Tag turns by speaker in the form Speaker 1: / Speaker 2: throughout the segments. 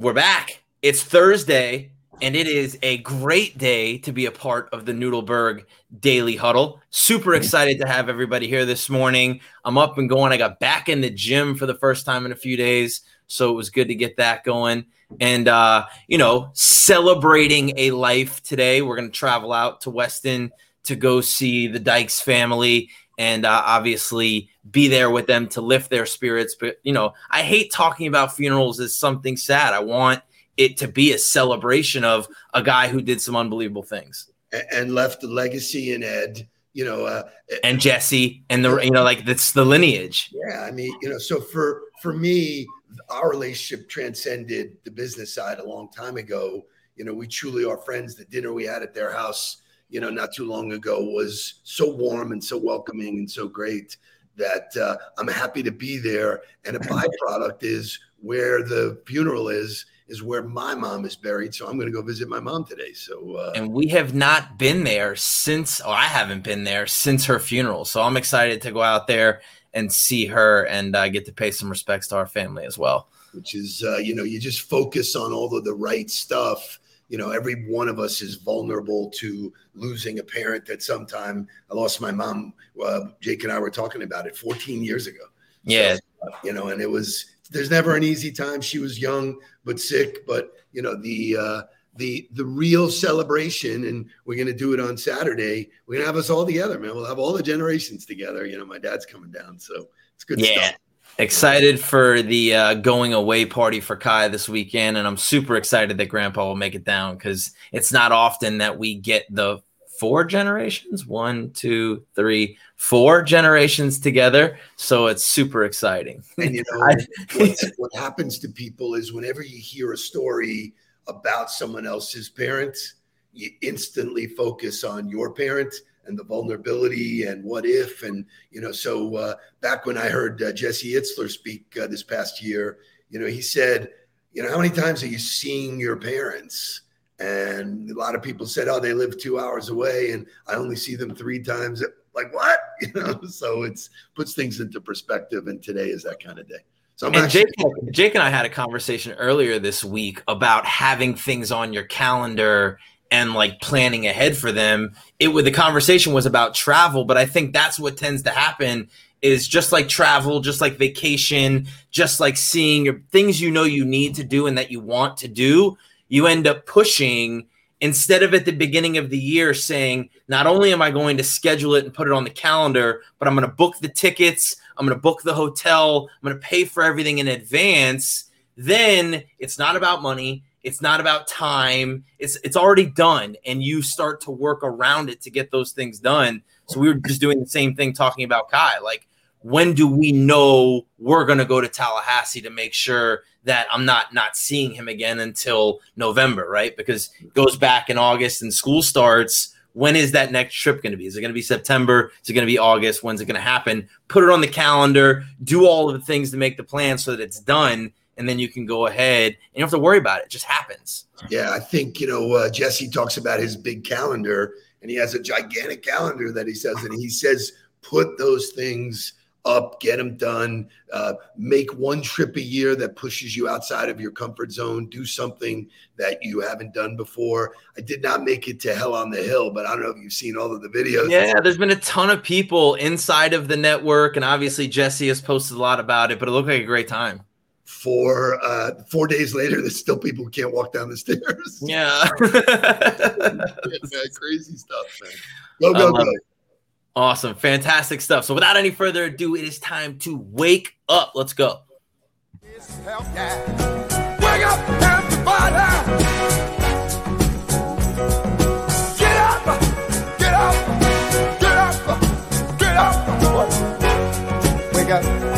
Speaker 1: We're back. It's Thursday, and it is a great day to be a part of the Noodleberg Daily Huddle. Super excited to have everybody here this morning. I'm up and going. I got back in the gym for the first time in a few days, so it was good to get that going. And uh, you know, celebrating a life today. We're going to travel out to Weston to go see the Dykes family and uh, obviously be there with them to lift their spirits. But you know, I hate talking about funerals as something sad. I want it to be a celebration of a guy who did some unbelievable things
Speaker 2: and left a legacy in Ed. You know, uh,
Speaker 1: and Jesse, and the you know, like that's the lineage.
Speaker 2: Yeah, I mean, you know, so for for me, our relationship transcended the business side a long time ago. You know, we truly are friends. The dinner we had at their house you know, not too long ago was so warm and so welcoming and so great that uh, I'm happy to be there. And a byproduct is where the funeral is, is where my mom is buried. So I'm going to go visit my mom today. So, uh,
Speaker 1: and we have not been there since, or I haven't been there since her funeral. So I'm excited to go out there and see her and uh, get to pay some respects to our family as well.
Speaker 2: Which is, uh, you know, you just focus on all of the right stuff you know, every one of us is vulnerable to losing a parent at some time. I lost my mom. Uh, Jake and I were talking about it 14 years ago.
Speaker 1: Yeah. So,
Speaker 2: you know, and it was, there's never an easy time. She was young, but sick. But, you know, the, uh, the, the real celebration, and we're going to do it on Saturday. We're going to have us all together, man. We'll have all the generations together. You know, my dad's coming down. So it's good
Speaker 1: yeah.
Speaker 2: stuff.
Speaker 1: Excited for the uh, going away party for Kai this weekend, and I'm super excited that Grandpa will make it down because it's not often that we get the four generations one, two, three, four generations together. So it's super exciting.
Speaker 2: And you know, what happens to people is whenever you hear a story about someone else's parents, you instantly focus on your parent and the vulnerability and what if and you know so uh, back when i heard uh, jesse itzler speak uh, this past year you know he said you know how many times are you seeing your parents? And a lot of people said oh they live two hours away and i only see them three times. Like what? You know so it's puts things into perspective and today is that kind of day. So
Speaker 1: I'm and actually- Jake, Jake and I had a conversation earlier this week about having things on your calendar and like planning ahead for them. It would the conversation was about travel, but I think that's what tends to happen is just like travel, just like vacation, just like seeing your, things you know you need to do and that you want to do, you end up pushing instead of at the beginning of the year saying, not only am I going to schedule it and put it on the calendar, but I'm going to book the tickets, I'm going to book the hotel, I'm going to pay for everything in advance. Then it's not about money. It's not about time. It's it's already done, and you start to work around it to get those things done. So we were just doing the same thing talking about Kai. Like, when do we know we're going to go to Tallahassee to make sure that I'm not not seeing him again until November, right? Because it goes back in August and school starts. When is that next trip going to be? Is it going to be September? Is it going to be August? When's it going to happen? Put it on the calendar. Do all of the things to make the plan so that it's done and then you can go ahead and you don't have to worry about it. It just happens.
Speaker 2: Yeah, I think, you know, uh, Jesse talks about his big calendar and he has a gigantic calendar that he says, and he says, put those things up, get them done, uh, make one trip a year that pushes you outside of your comfort zone, do something that you haven't done before. I did not make it to Hell on the Hill, but I don't know if you've seen all of the videos.
Speaker 1: Yeah, there's been a ton of people inside of the network, and obviously Jesse has posted a lot about it, but it looked like a great time
Speaker 2: for uh, four days later, there's still people who can't walk down the stairs.
Speaker 1: Yeah.
Speaker 2: crazy stuff, man. Go, go, go. It.
Speaker 1: Awesome. Fantastic stuff. So, without any further ado, it is time to wake up. Let's go. Get up. Get up. Get up. Wake up,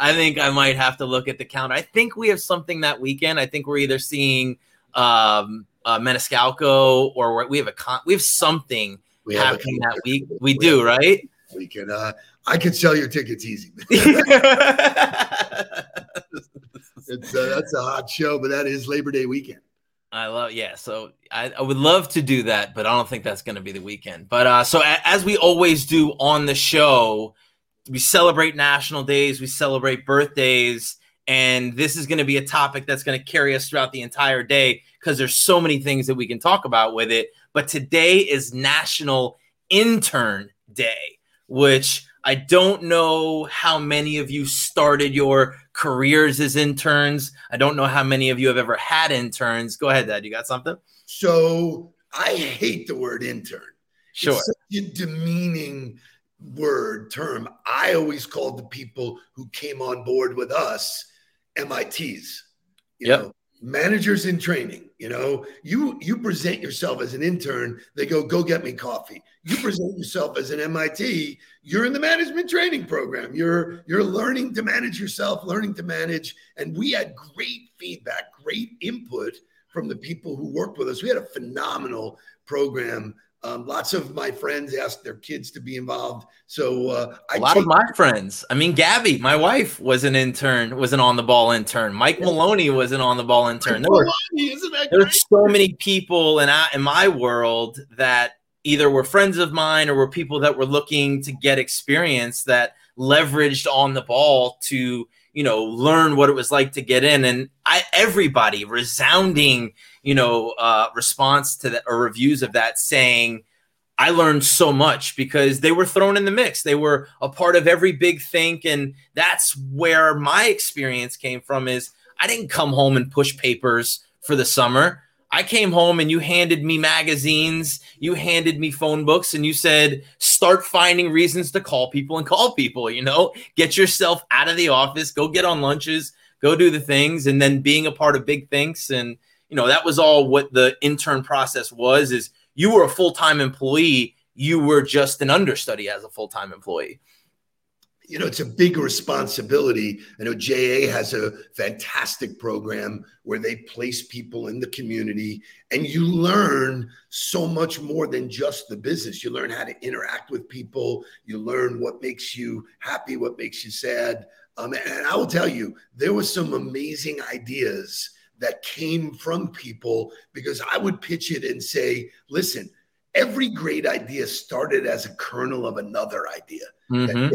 Speaker 1: I think I might have to look at the calendar. I think we have something that weekend. I think we're either seeing um, uh, Maniscalco or we have a con- we have something we have happening that week. We, we do, right?
Speaker 2: We can. Uh, I can sell your tickets easy. it's uh, that's a hot show, but that is Labor Day weekend.
Speaker 1: I love, yeah. So I, I would love to do that, but I don't think that's going to be the weekend. But uh, so a, as we always do on the show, we celebrate national days, we celebrate birthdays, and this is going to be a topic that's going to carry us throughout the entire day because there's so many things that we can talk about with it. But today is National Intern Day, which I don't know how many of you started your careers as interns. I don't know how many of you have ever had interns. Go ahead, Dad. You got something?
Speaker 2: So I hate the word intern.
Speaker 1: Sure.
Speaker 2: It's such a demeaning word term. I always called the people who came on board with us MITs. You yep. know, managers in training you know you you present yourself as an intern they go go get me coffee you present yourself as an mit you're in the management training program you're you're learning to manage yourself learning to manage and we had great feedback great input from the people who worked with us we had a phenomenal program um, lots of my friends asked their kids to be involved. So uh,
Speaker 1: I a lot of my friends. I mean, Gabby, my wife, was an intern, was an on the ball intern. Mike Maloney was an on the ball intern. There were, there were so many people in, in my world that either were friends of mine or were people that were looking to get experience that leveraged on the ball to you know learn what it was like to get in. And i everybody resounding you know uh response to that or reviews of that saying i learned so much because they were thrown in the mix. They were a part of every big think. And that's where my experience came from is i didn't come home and push papers for the summer I came home and you handed me magazines, you handed me phone books, and you said, start finding reasons to call people and call people, you know, get yourself out of the office, go get on lunches, go do the things, and then being a part of big things. And, you know, that was all what the intern process was is you were a full-time employee, you were just an understudy as a full-time employee
Speaker 2: you know, it's a big responsibility. I know JA has a fantastic program where they place people in the community and you learn so much more than just the business. You learn how to interact with people, you learn what makes you happy, what makes you sad. Um, and I will tell you, there were some amazing ideas that came from people because I would pitch it and say, listen, every great idea started as a kernel of another idea. Mm-hmm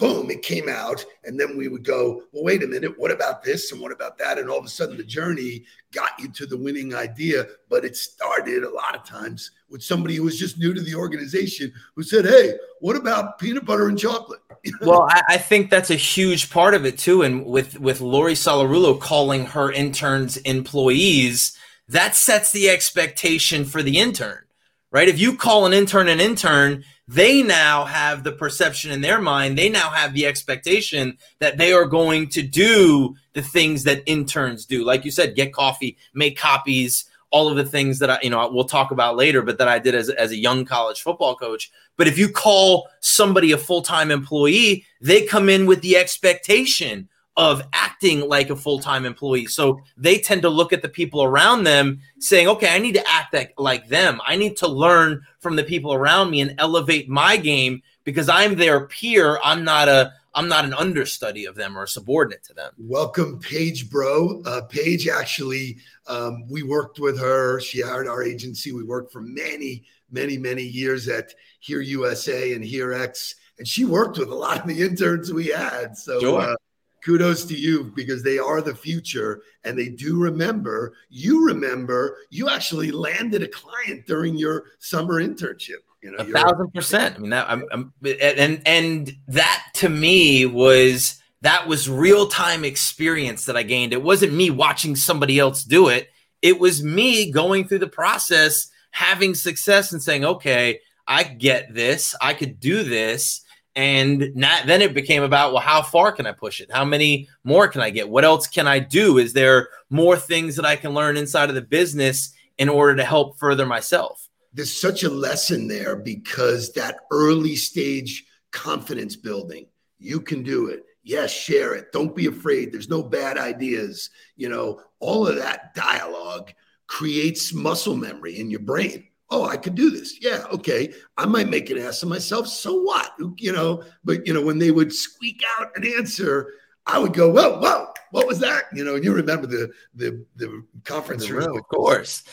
Speaker 2: boom, it came out. And then we would go, well, wait a minute, what about this and what about that? And all of a sudden the mm-hmm. journey got you to the winning idea. But it started a lot of times with somebody who was just new to the organization who said, hey, what about peanut butter and chocolate?
Speaker 1: well, I, I, think that's a huge part of it too. And with with Lori Solarulo calling her interns employees, that sets the expectation for the intern, right? If you call an intern an intern, they now have the perception in their mind, they now have the expectation that they are going to do the things that interns do. Like you said, get coffee, make copies, all of the things that I, you know, we'll talk about later, but that I did as, as a young college football coach. But if you call somebody a full time employee, they come in with the expectation of acting like a full-time employee. So they tend to look at the people around them saying, "Okay, I need to act like, like them. I need to learn from the people around me and elevate my game because I'm their peer. I'm not a I'm not an understudy of them or a subordinate to them."
Speaker 2: Welcome Paige Bro. Uh, Paige actually um, we worked with her. She hired our agency. We worked for many many many years at Here USA and Here X and she worked with a lot of the interns we had. So sure. uh, kudos to you because they are the future and they do remember. You remember you actually landed a client during your summer internship. You know,
Speaker 1: a thousand percent. I mean, that I'm, I'm, and and that to me was that was real time experience that I gained. It wasn't me watching somebody else do it. It was me going through the process, having success, and saying, "Okay, I get this. I could do this." And not, then it became about, well, how far can I push it? How many more can I get? What else can I do? Is there more things that I can learn inside of the business in order to help further myself?
Speaker 2: There's such a lesson there because that early stage confidence building. You can do it. Yes, share it. Don't be afraid. There's no bad ideas. You know, all of that dialogue creates muscle memory in your brain. Oh, I could do this. Yeah, okay. I might make an ass of myself. So what? You know, but you know, when they would squeak out an answer, I would go, whoa, whoa, what was that? You know, and you remember the the the conference
Speaker 1: The
Speaker 2: room,
Speaker 1: room, of course.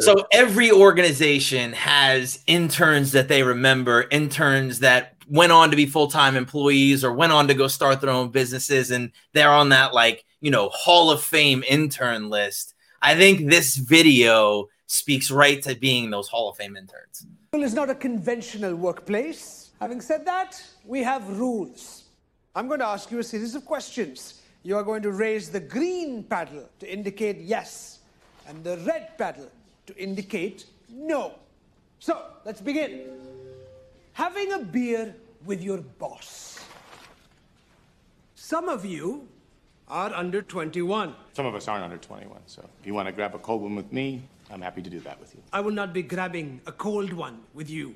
Speaker 1: So every organization has interns that they remember, interns that went on to be full-time employees or went on to go start their own businesses and they're on that like, you know, Hall of Fame intern list. I think this video speaks right to being those Hall of Fame interns.
Speaker 3: School is not a conventional workplace. Having said that, we have rules. I'm going to ask you a series of questions. You are going to raise the green paddle to indicate yes, and the red paddle to indicate no. So, let's begin. Having a beer with your boss. Some of you are under 21.
Speaker 4: Some of us aren't under 21, so if you want to grab a cold one with me, I'm happy to do that with you.
Speaker 3: I will not be grabbing a cold one with you.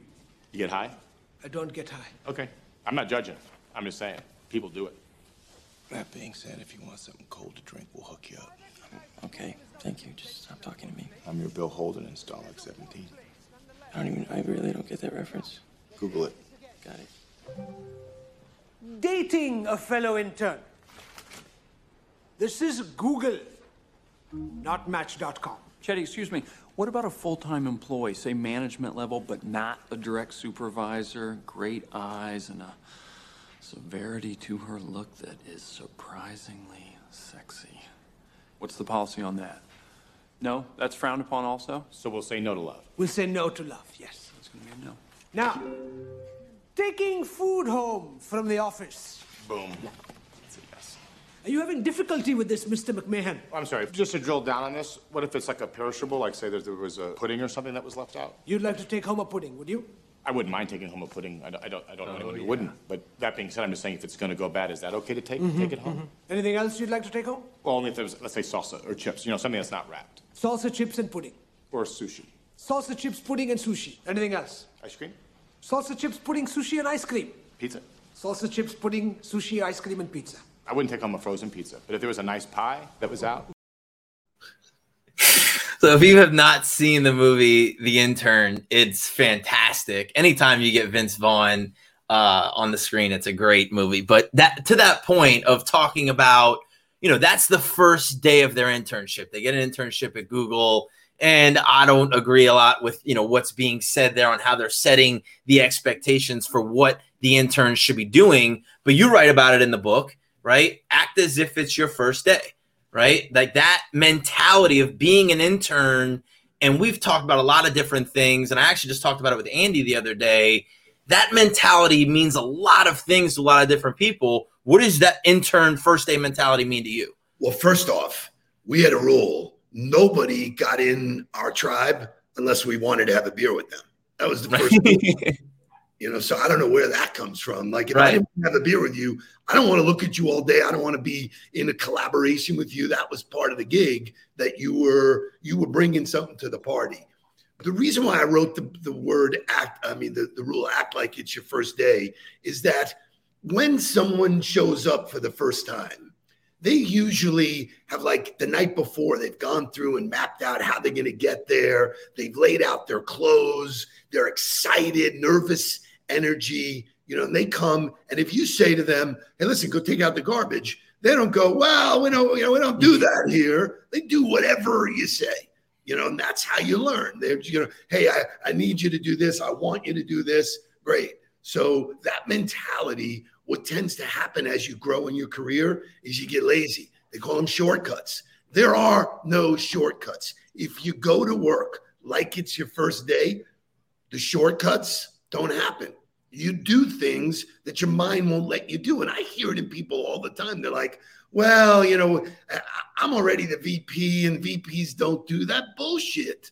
Speaker 4: You get high?
Speaker 3: I don't get high.
Speaker 4: Okay. I'm not judging. I'm just saying, people do it.
Speaker 5: That being said, if you want something cold to drink, we'll hook you up.
Speaker 6: Okay, thank you. Just stop talking to me.
Speaker 4: I'm your Bill Holden in Stalag 17.
Speaker 6: I don't even. I really don't get that reference.
Speaker 4: Google it.
Speaker 6: Got it.
Speaker 3: dating a fellow intern. This is Google, not Match.com.
Speaker 7: Chetty, excuse me. What about a full-time employee, say management level, but not a direct supervisor? Great eyes and a severity to her look that is surprisingly sexy. What's the policy on that? No, that's frowned upon also.
Speaker 4: So we'll say no to love.
Speaker 3: We'll say no to love, yes.
Speaker 7: It's gonna be a no.
Speaker 3: Now, taking food home from the office.
Speaker 4: Boom. That's a yes.
Speaker 3: Are you having difficulty with this, Mr. McMahon?
Speaker 4: Oh, I'm sorry, just to drill down on this, what if it's like a perishable, like say there there was a pudding or something that was left out?
Speaker 3: You'd like to take home a pudding, would you?
Speaker 4: I wouldn't mind taking home a pudding. I don't, I don't, I don't know anyone who wouldn't. But that being said, I'm just saying if it's going to go bad, is that okay to take, mm-hmm, take it home? Mm-hmm.
Speaker 3: Anything else you'd like to take home?
Speaker 4: Well, only if there was, let's say, salsa or chips, you know, something that's not wrapped.
Speaker 3: Salsa chips and pudding.
Speaker 4: Or sushi.
Speaker 3: Salsa chips, pudding, and sushi. Anything else?
Speaker 4: Ice cream?
Speaker 3: Salsa chips, pudding, sushi, and ice cream.
Speaker 4: Pizza?
Speaker 3: Salsa chips, pudding, sushi, ice cream, and pizza.
Speaker 4: I wouldn't take home a frozen pizza, but if there was a nice pie that was out,
Speaker 1: So if you have not seen the movie The Intern, it's fantastic. Anytime you get Vince Vaughn uh, on the screen, it's a great movie. But that to that point of talking about, you know, that's the first day of their internship. They get an internship at Google, and I don't agree a lot with you know what's being said there on how they're setting the expectations for what the interns should be doing. But you write about it in the book, right? Act as if it's your first day right? Like that mentality of being an intern. And we've talked about a lot of different things. And I actually just talked about it with Andy the other day. That mentality means a lot of things to a lot of different people. What does that intern first day mentality mean to you?
Speaker 2: Well, first off, we had a rule: nobody got in our tribe unless we wanted to have a beer with them. That was the first rule. You know, so I don't know where that comes from. Like, if I didn't have a beer with you, I don't want to look at you all day. I don't want to be in a collaboration with you. That was part of the gig that you were you were bringing something to the party. The reason why I wrote the, the word act, I mean, the, the rule act like it's your first day, is that when someone shows up for the first time, they usually have like the night before they've gone through and mapped out how they're going to get there. They've laid out their clothes. They're excited, nervous energy, you know, and they come. And if you say to them, hey, listen, go take out the garbage, they don't go, well, we don't, you know, we don't do mm-hmm. that here. They do whatever you say, you know, and that's how you learn. They're, you know, hey, I, I need you to do this. I want you to do this. Great. So that mentality, what tends to happen as you grow in your career is you get lazy. They call them shortcuts. There are no shortcuts. If you go to work like it's your first day, the shortcuts don't happen. You do things that your mind won't let you do. And I hear it in people all the time. They're like, well, you know, I'm already the VP and VPs don't do that bullshit.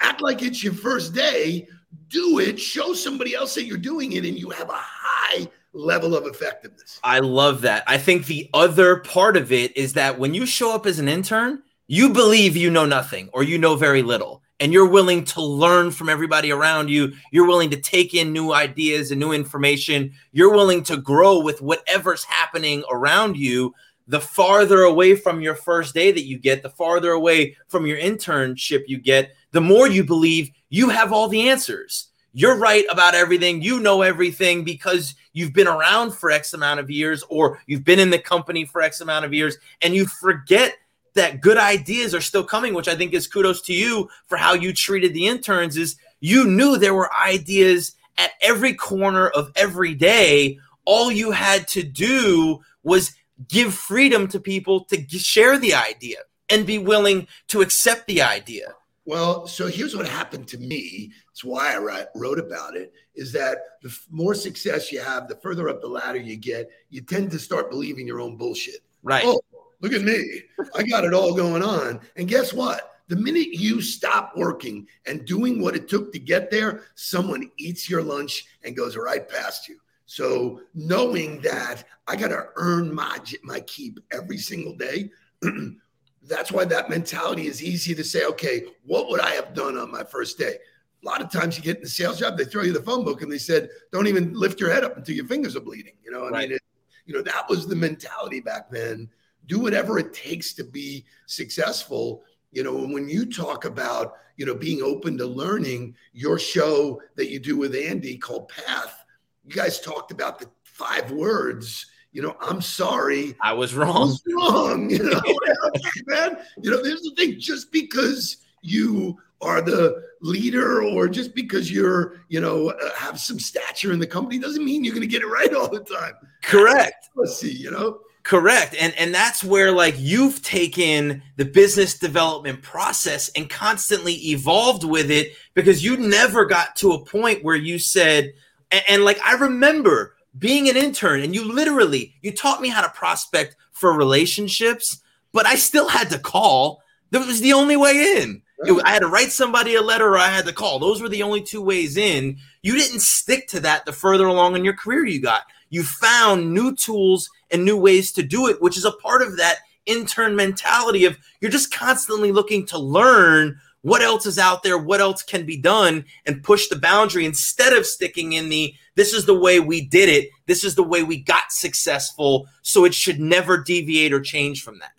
Speaker 2: Act like it's your first day, do it, show somebody else that you're doing it, and you have a high level of effectiveness.
Speaker 1: I love that. I think the other part of it is that when you show up as an intern, you believe you know nothing or you know very little. And you're willing to learn from everybody around you, you're willing to take in new ideas and new information, you're willing to grow with whatever's happening around you, the farther away from your first day that you get, the farther away from your internship you get, the more you believe you have all the answers. You're right about everything. You know everything because you've been around for X amount of years or you've been in the company for X amount of years and you forget that good ideas are still coming, which I think is kudos to you for how you treated the interns. Is you knew there were ideas at every corner of every day. All you had to do was give freedom to people to share the idea and be willing to accept the idea.
Speaker 2: Well, so here's what happened to me. It's why I wrote about it. Is that the more success you have, the further up the ladder you get, you tend to start believing your own bullshit.
Speaker 1: Right.
Speaker 2: Oh, Look at me. I got it all going on. And guess what? The minute you stop working and doing what it took to get there, someone eats your lunch and goes right past you. So knowing that I got to earn my my keep every single day, that's why that mentality is easy to say. Okay, what would I have done on my first day? A lot of times you get in the sales job, they throw you the phone book and they said, "Don't even lift your head up until your fingers are bleeding." You know, I right. mean, it, you know that was the mentality back then do whatever it takes to be successful. You know and when you talk about you know being open to learning your show that you do with andy called path you guys talked about the five words you know i'm sorry.
Speaker 1: I was wrong. I was
Speaker 2: wrong you know man. You know there's the thing just because you are the leader or just because you're you know uh, have some stature in the company doesn't mean you're going to get it right all the time.
Speaker 1: Correct.
Speaker 2: Let's see you know
Speaker 1: Correct. And and that's where like you've taken the business development process and constantly evolved with it because you never got to a point where you said and, and like I remember being an intern and you literally you taught me how to prospect for relationships, but I still had to call. That was the only way in. It, I had to write somebody a letter or I had to call. Those were the only two ways in. You didn't stick to that the further along in your career you got. You found new tools and new ways to do it, which is a part of that intern mentality of you're just constantly looking to learn what else is out there, what else can be done, and push the boundary instead of sticking in the this is the way we did it, this is the way we got successful, so it should never deviate or change from that.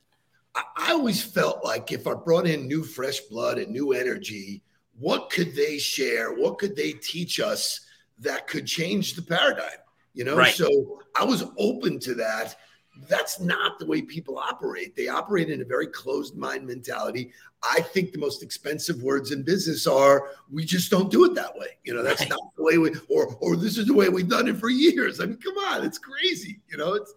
Speaker 2: I always felt like if I brought in new fresh blood and new energy, what could they share? What could they teach us that could change the paradigm? You know right. so i was open to that that's not the way people operate they operate in a very closed mind mentality i think the most expensive words in business are we just don't do it that way you know that's right. not the way we or or this is the way we've done it for years i mean come on it's crazy you know it's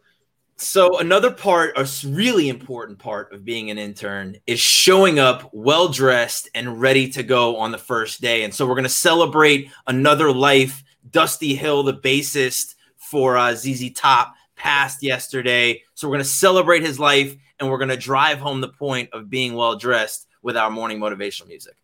Speaker 1: so another part, a really important part of being an intern is showing up well dressed and ready to go on the first day. And so we're going to celebrate another life. Dusty Hill, the bassist, for uh, ZZ Top passed yesterday. So we're going to celebrate his life and we're going to drive home the point of being well dressed with our morning motivational music.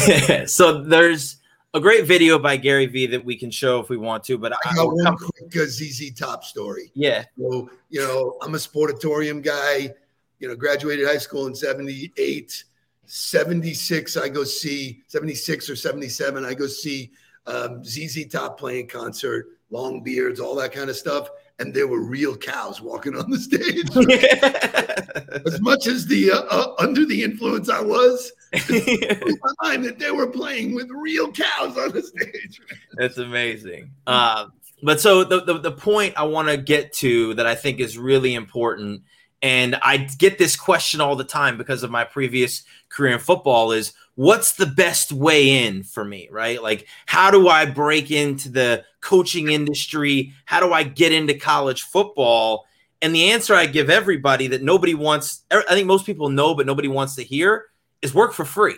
Speaker 1: so there's a great video by Gary Vee that we can show if we want to, but
Speaker 2: I got one quick uh, ZZ Top story.
Speaker 1: Yeah.
Speaker 2: So, you know, I'm a sportatorium guy, you know, graduated high school in 78, 76. I go see 76 or 77. I go see um, ZZ Top playing concert, long beards, all that kind of stuff, and there were real cows walking on the stage. as much as the uh, uh, under the influence I was, my mind that they were playing with real cows on the stage.
Speaker 1: That's amazing. Um, but so the, the, the point I want to get to that I think is really important, and I get this question all the time because of my previous career in football is what's the best way in for me, right? Like, how do I break into the coaching industry? How do I get into college football? And the answer I give everybody that nobody wants, I think most people know, but nobody wants to hear is work for free.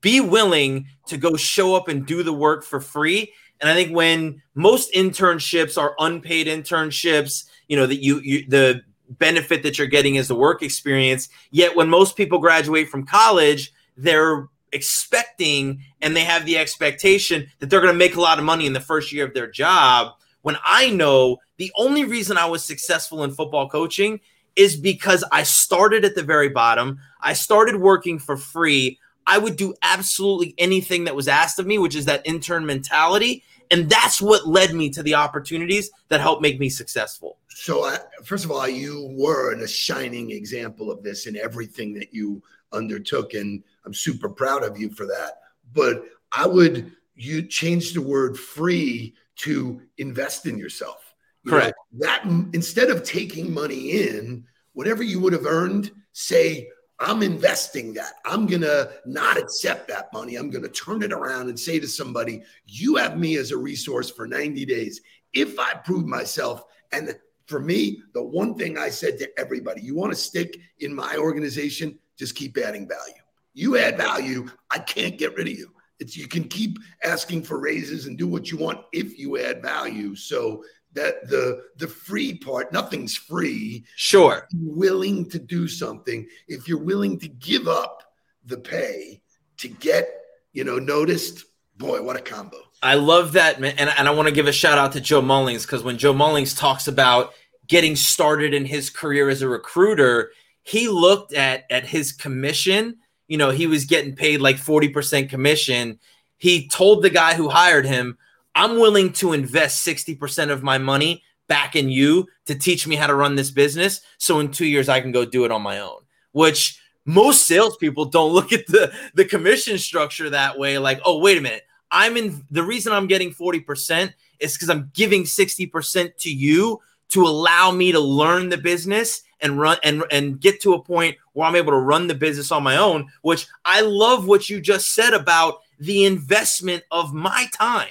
Speaker 1: Be willing to go show up and do the work for free. And I think when most internships are unpaid internships, you know, that you, you the benefit that you're getting is the work experience. Yet when most people graduate from college, they're expecting and they have the expectation that they're going to make a lot of money in the first year of their job. When I know the only reason I was successful in football coaching is because I started at the very bottom. I started working for free. I would do absolutely anything that was asked of me, which is that intern mentality. And that's what led me to the opportunities that helped make me successful.
Speaker 2: So, first of all, you were a shining example of this in everything that you undertook, and I'm super proud of you for that. But I would you change the word free to invest in yourself.
Speaker 1: Correct.
Speaker 2: Know, that instead of taking money in, whatever you would have earned, say I'm investing that. I'm going to not accept that money. I'm going to turn it around and say to somebody, You have me as a resource for 90 days. If I prove myself, and for me, the one thing I said to everybody, you want to stick in my organization, just keep adding value. You add value, I can't get rid of you. It's you can keep asking for raises and do what you want if you add value. So that the the free part nothing's free.
Speaker 1: Sure.
Speaker 2: Willing to do something. If you're willing to give up the pay to get you know noticed boy what a combo.
Speaker 1: I love that man. And, and i want to give a shout out to joe mullings because when joe mullings talks about getting started in his career as a recruiter he looked at at his commission. You know he was getting paid like 40% commission. He told the guy who hired him I'm willing to invest 60% of my money back in you to teach me how to run this business. So in two years, I can go do it on my own, which most salespeople don't look at the, the commission structure that way. Like, oh, wait a minute. I'm in the reason I'm getting 40% is because I'm giving 60% to you to allow me to learn the business and run and, and get to a point where I'm able to run the business on my own, which I love what you just said about the investment of my time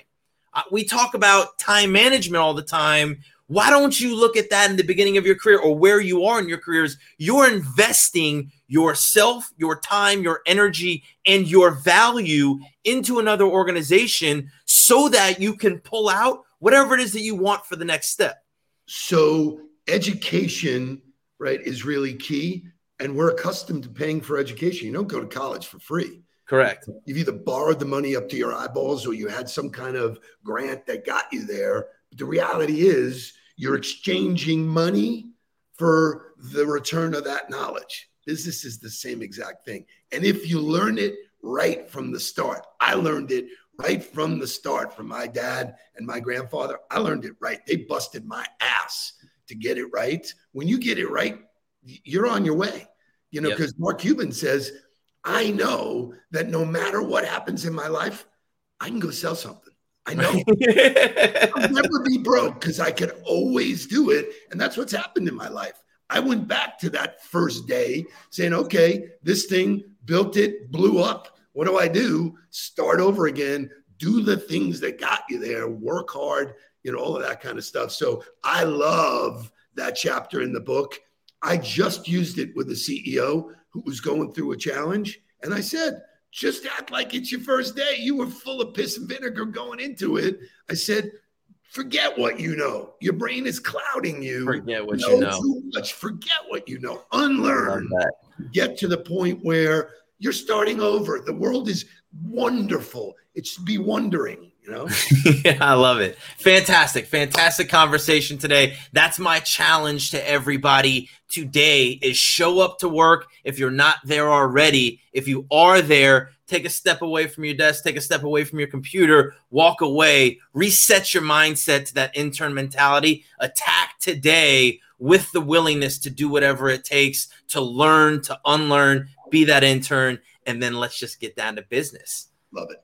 Speaker 1: we talk about time management all the time. Why don't you look at that in the beginning of your career or where you are in your careers? You're investing yourself, your time, your energy, and your value into another organization so that you can pull out whatever it is that you want for the next step.
Speaker 2: So, education, right, is really key. And we're accustomed to paying for education. You don't go to college for free.
Speaker 1: Correct.
Speaker 2: You've either borrowed the money up to your eyeballs or you had some kind of grant that got you there. But the reality is you're exchanging money for the return of that knowledge. Business is the same exact thing. And if you learn it right from the start, I learned it right from the start from my dad and my grandfather. I learned it right. They busted my ass to get it right. When you get it right, you're on your way. You know, because yep. Mark Cuban says I know that no matter what happens in my life, I can go sell something. I know I'll never be broke because I could always do it. And that's what's happened in my life. I went back to that first day saying, okay, this thing built it, blew up. What do I do? Start over again, do the things that got you there, work hard, you know, all of that kind of stuff. So I love that chapter in the book. I just used it with a CEO who was going through a challenge. And I said, just act like it's your first day. You were full of piss and vinegar going into it. I said, forget what you know. Your brain is clouding you.
Speaker 1: Forget what know you know.
Speaker 2: Too much. Forget what you know. Unlearn. Get to the point where you're starting over. The world is wonderful. It should be wondering you know?
Speaker 1: Yeah i love it. Fantastic fantastic conversation today. That's my challenge to everybody today is show up to work. If you're not there already if you are there take a step away from your desk, take a step away from your computer, walk away, reset your mindset to that intern mentality, attack today with the willingness to do whatever it takes to learn, to unlearn, be that intern, and then let's just get down to business.
Speaker 2: Love it